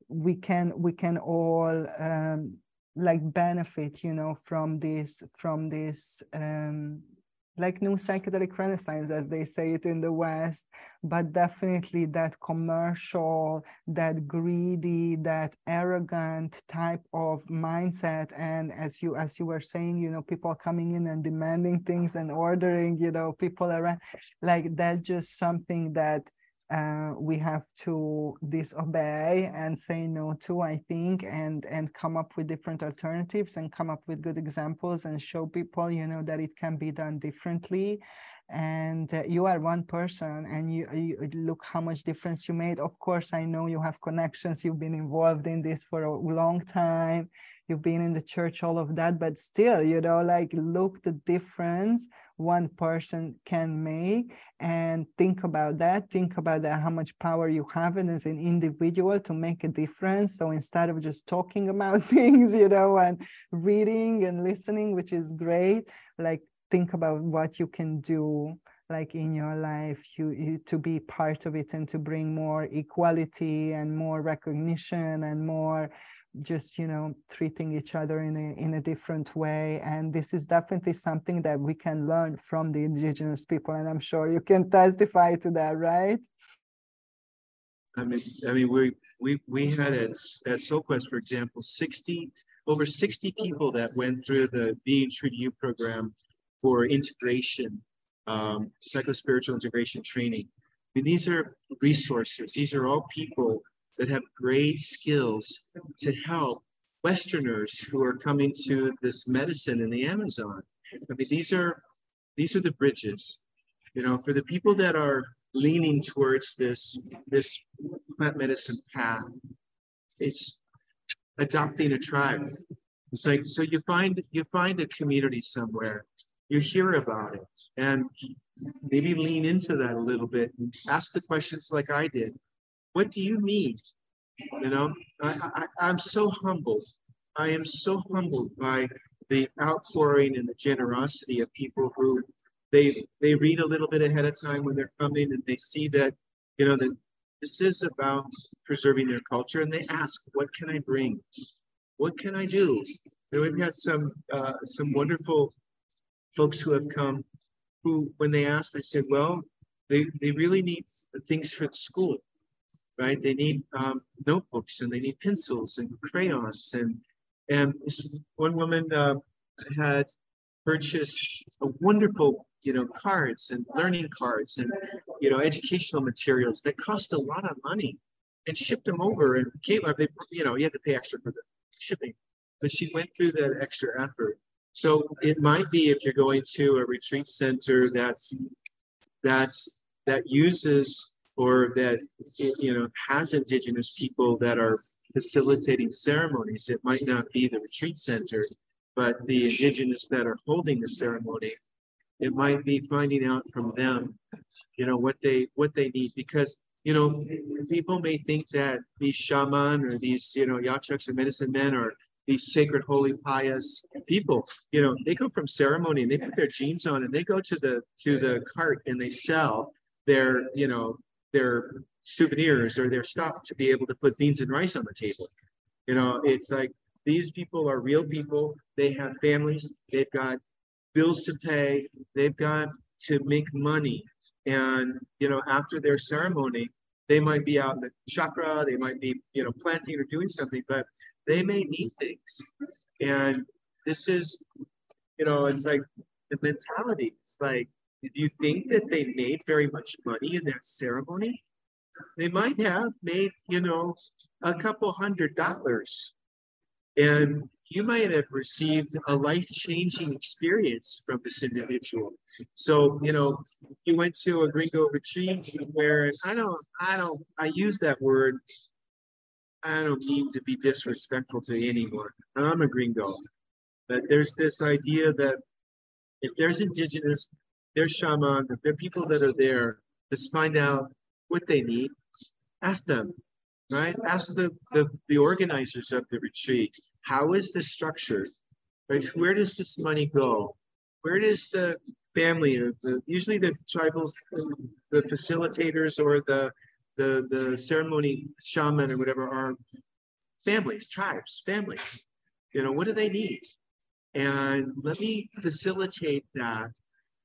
[SPEAKER 1] we can we can all um, like benefit you know from this from this um, like new psychedelic renaissance as they say it in the west but definitely that commercial that greedy that arrogant type of mindset. And as you as you were saying you know people coming in and demanding things and ordering you know people around like that's just something that uh, we have to disobey and say no to i think and and come up with different alternatives and come up with good examples and show people you know that it can be done differently and uh, you are one person and you, you look how much difference you made. Of course i know you have connections. You've been involved in this for a long time. You've been in the church all of that but still you know like look the difference one person can make and think about that. Think about that how much power you have as an individual to make a difference. So instead of just talking about things you know and reading and listening which is great like think about what you can do like in your life you, you to be part of it and to bring more equality and more recognition and more just you know treating each other in a in a different way. And this is definitely something that we can learn from the indigenous people and i'm sure you can testify to that right?
[SPEAKER 2] I mean i mean we we we had at, at Soul Quest for example 60 over 60 people that went through the being true to you program for integration um, psychospiritual integration training I mean, these are resources these are all people that have great skills to help Westerners who are coming to this medicine in the Amazon. I mean, these are these are the bridges. You know, for the people that are leaning towards this this plant medicine path, it's adopting a tribe. It's like so you find you find a community somewhere, you hear about it, and maybe lean into that a little bit and ask the questions like I did. What do you need? You know, I, I, am so humbled. I am so humbled by the outpouring and the generosity of people who they they read a little bit ahead of time when they're coming and they see that, you know, that this is about preserving their culture and they ask, what can I bring? What can I do? And we've got some uh, some wonderful folks who have come who, when they asked, I said, well, they, they really need things for the school right? They need um, notebooks and they need pencils and crayons. And, and one woman uh, had purchased a wonderful, you know, cards and learning cards and, you know, educational materials that cost a lot of money and shipped them over. And came, they, you know, you had to pay extra for the shipping, but she went through that extra effort. So it might be if you're going to a retreat center that's that's that uses or that you know has indigenous people that are facilitating ceremonies. It might not be the retreat center but the indigenous that are holding the ceremony it might be finding out from them you know what they what they need. Because you know people may think that these shaman or these you know yachaks or medicine men or these sacred holy pious people you know they go from ceremony and they put their jeans on and they go to the to the cart and they sell their you know their souvenirs or their stuff to be able to put beans and rice on the table. You know, it's like these people are real people. They have families. They've got bills to pay. They've got to make money. And, you know, after their ceremony, they might be out in the chacra, they might be, you know, planting or doing something, but they may need things. And this is, you know, it's like the mentality. It's like do you think that they made very much money in that ceremony? They might have made, you know, a couple hundred dollars. And you might have received a life changing experience from this individual. So, you know, you went to a gringo retreat where I don't, I don't, I use that word. I don't mean to be disrespectful to anyone. I'm a gringo. But there's this idea that if there's indigenous there's shaman, if there are people that are there, let's find out what they need. Ask them, right? Ask the, the, the organizers of the retreat, how is this structured? Right? Where does this money go? Where does the family, the, usually the tribals, the facilitators or the, the, the ceremony shaman or whatever are families, tribes, families. You know, what do they need? And let me facilitate that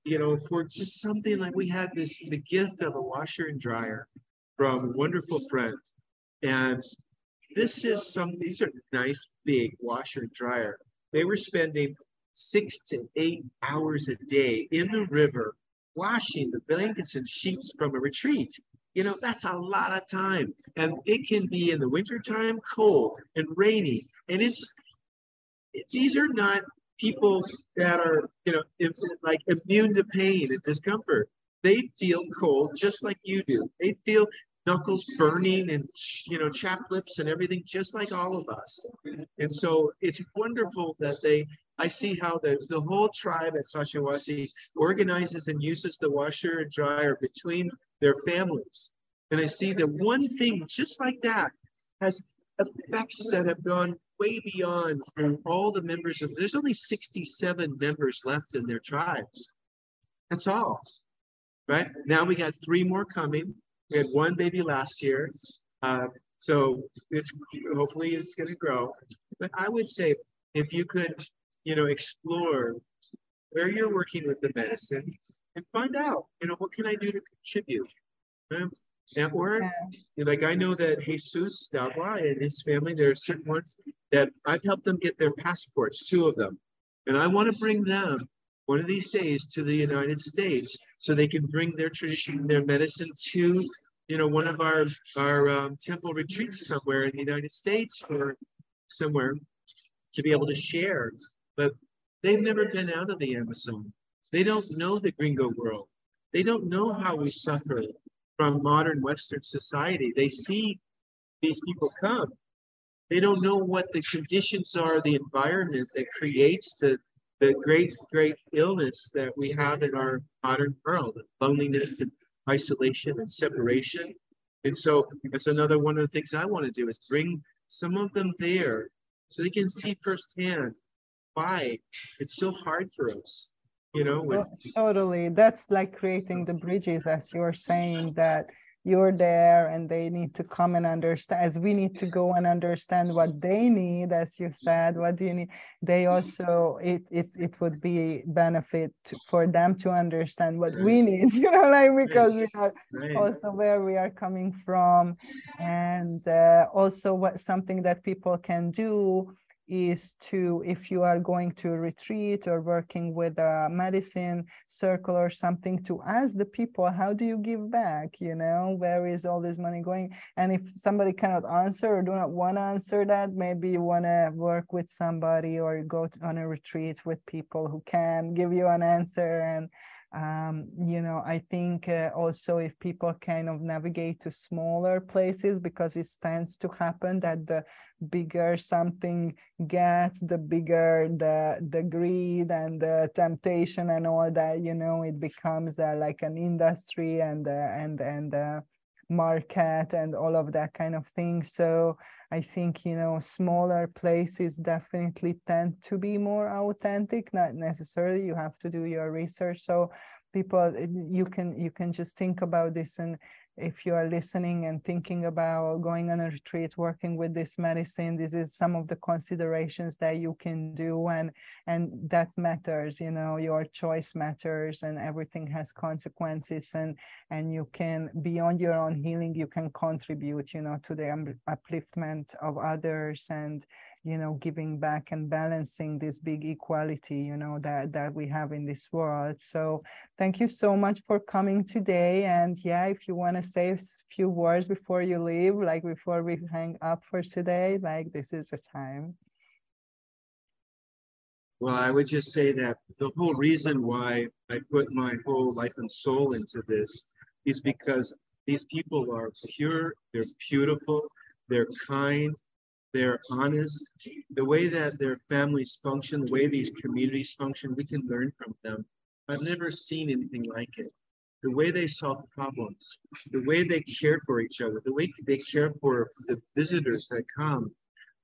[SPEAKER 2] you know, for just something like we had this the gift of a washer and dryer from a wonderful friend. And this is some, these are nice big washer and dryer. They were spending six to eight hours a day in the river washing the blankets and sheets from a retreat. You know, that's a lot of time. And it can be in the wintertime cold and rainy. And it's, these are not people that are, you know, like immune to pain and discomfort. They feel cold just like you do. They feel knuckles burning and you know chapped lips and everything just like all of us and so it's wonderful that they i see how the, the whole tribe at sashiwasi organizes and uses the washer and dryer between their families and i see that one thing just like that has effects that have gone way beyond all the members of there's only 67 members left in their tribe that's all right? Now we got three more coming. We had one baby last year. Uh, so it's hopefully it's going to grow. But I would say if you could, you know, explore where you're working with the medicine and find out, you know, what can I do to contribute? Um, and yeah. like I know that Jesus Dagua and his family, there are certain ones that I've helped them get their passports, two of them. And I want to bring them one of these days to the United States so they can bring their tradition, their medicine to, you know, one of our our um, temple retreats somewhere in the United States or somewhere to be able to share. But they've never been out of the Amazon. They don't know the gringo world. They don't know how we suffer from modern Western society. They see these people come. They don't know what the conditions are, the environment that creates the, the great, great illness that we have in our modern world, loneliness and isolation and separation. And so that's another one of the things I want to do is bring some of them there so they can see firsthand why it's so hard for us you know with...
[SPEAKER 1] totally. That's like creating the bridges as you're saying that you're there and they need to come and understand as we need to go and understand what they need as you said what do you need? They also it it, it would be benefit to, for them to understand what we need you know like because we are right. also where we are coming from. And uh, also what something that people can do is to if you are going to retreat or working with a medicine circle or something to ask the people how do you give back? You know where is all this money going? And if somebody cannot answer or do not want to answer that maybe you want to work with somebody or go on a retreat with people who can give you an answer and um, you know i think uh, also if people kind of navigate to smaller places because it tends to happen that the bigger something gets the bigger the the greed and the temptation and all that you know it becomes uh, like an industry and uh, and and uh, market and all of that kind of thing so I think, you know, smaller places definitely tend to be more authentic, not necessarily you have to do your research. So people, eh, you can, you can just think about this and if you are listening and thinking about going on a retreat working with this medicine this is some of the considerations that you can do and and that matters you know your choice matters and everything has consequences and and you can beyond your own healing you can contribute you know to the upliftment of others and you know giving back and balancing this big equality you know that that we have in this world. So thank you so much for coming today. And yeah if you want to say a few words before you leave like before we hang up for today like this is the time.
[SPEAKER 2] Well i would just say that the whole reason why i put my whole life and soul into this is because these people are pure they're beautiful they're kind they're honest, the way that their families function, the way these communities function, we can learn from them. I've never seen anything like it. The way they solve problems, the way they care for each other, the way they care for the visitors that come.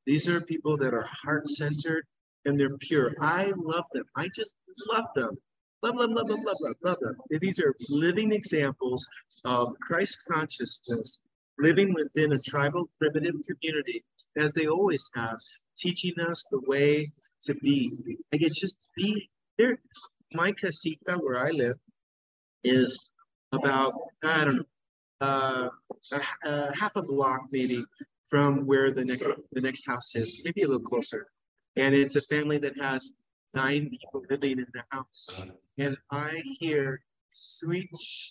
[SPEAKER 2] These are people that are heart centered and they're pure. I love them. I just love them. Love, love, love, love, love, love, love them. These are living examples of Christ consciousness living within a tribal primitive community, as they always have, teaching us the way to be. Like it's just be there. My casita, where I live, is about, I don't know, uh, a, a half a block maybe from where the next the next house is, maybe a little closer. And it's a family that has nine people living in the house. And I hear sweet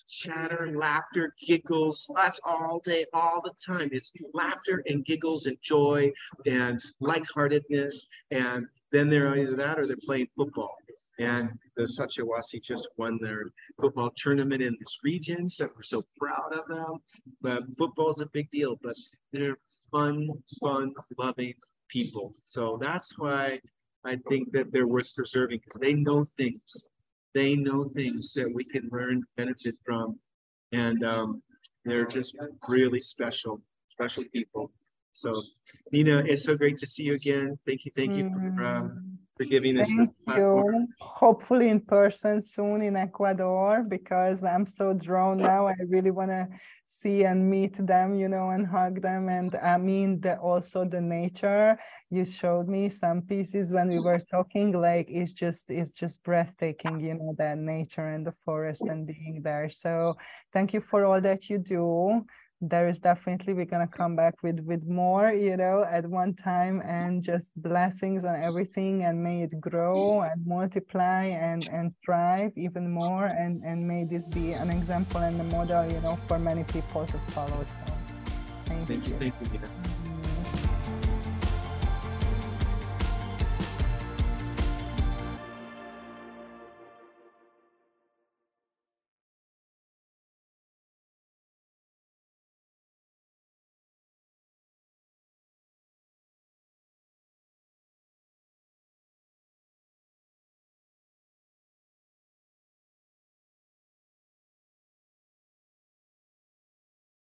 [SPEAKER 2] chatter, laughter, giggles. That's all day, all the time. It's laughter and giggles and joy and lightheartedness. And then they're either that or they're playing football. And the Satyawasi just won their football tournament in this region. So we're so proud of them. But football is a big deal, but they're fun, fun, loving people. So that's why I think that they're worth preserving because they know things they know things that we can learn, benefit from, and um, they're just really special, special people. So, Nina, it's so great to see you again. Thank you, thank you for uh, for giving us
[SPEAKER 1] Thank you. Hopefully in person soon in Ecuador because I'm so drawn now. I really want to see and meet them, you know, and hug them. And I mean, the, also the nature. You showed me some pieces when we were talking. Like it's just it's just breathtaking, you know, that nature and the forest and being there. So thank you for all that you do there is definitely we're gonna come back with with more you know at one time and just blessings on everything and may it grow and multiply and and thrive even more and and may this be an example and a model you know for many people to follow so
[SPEAKER 2] thank, thank you. you thank you yes.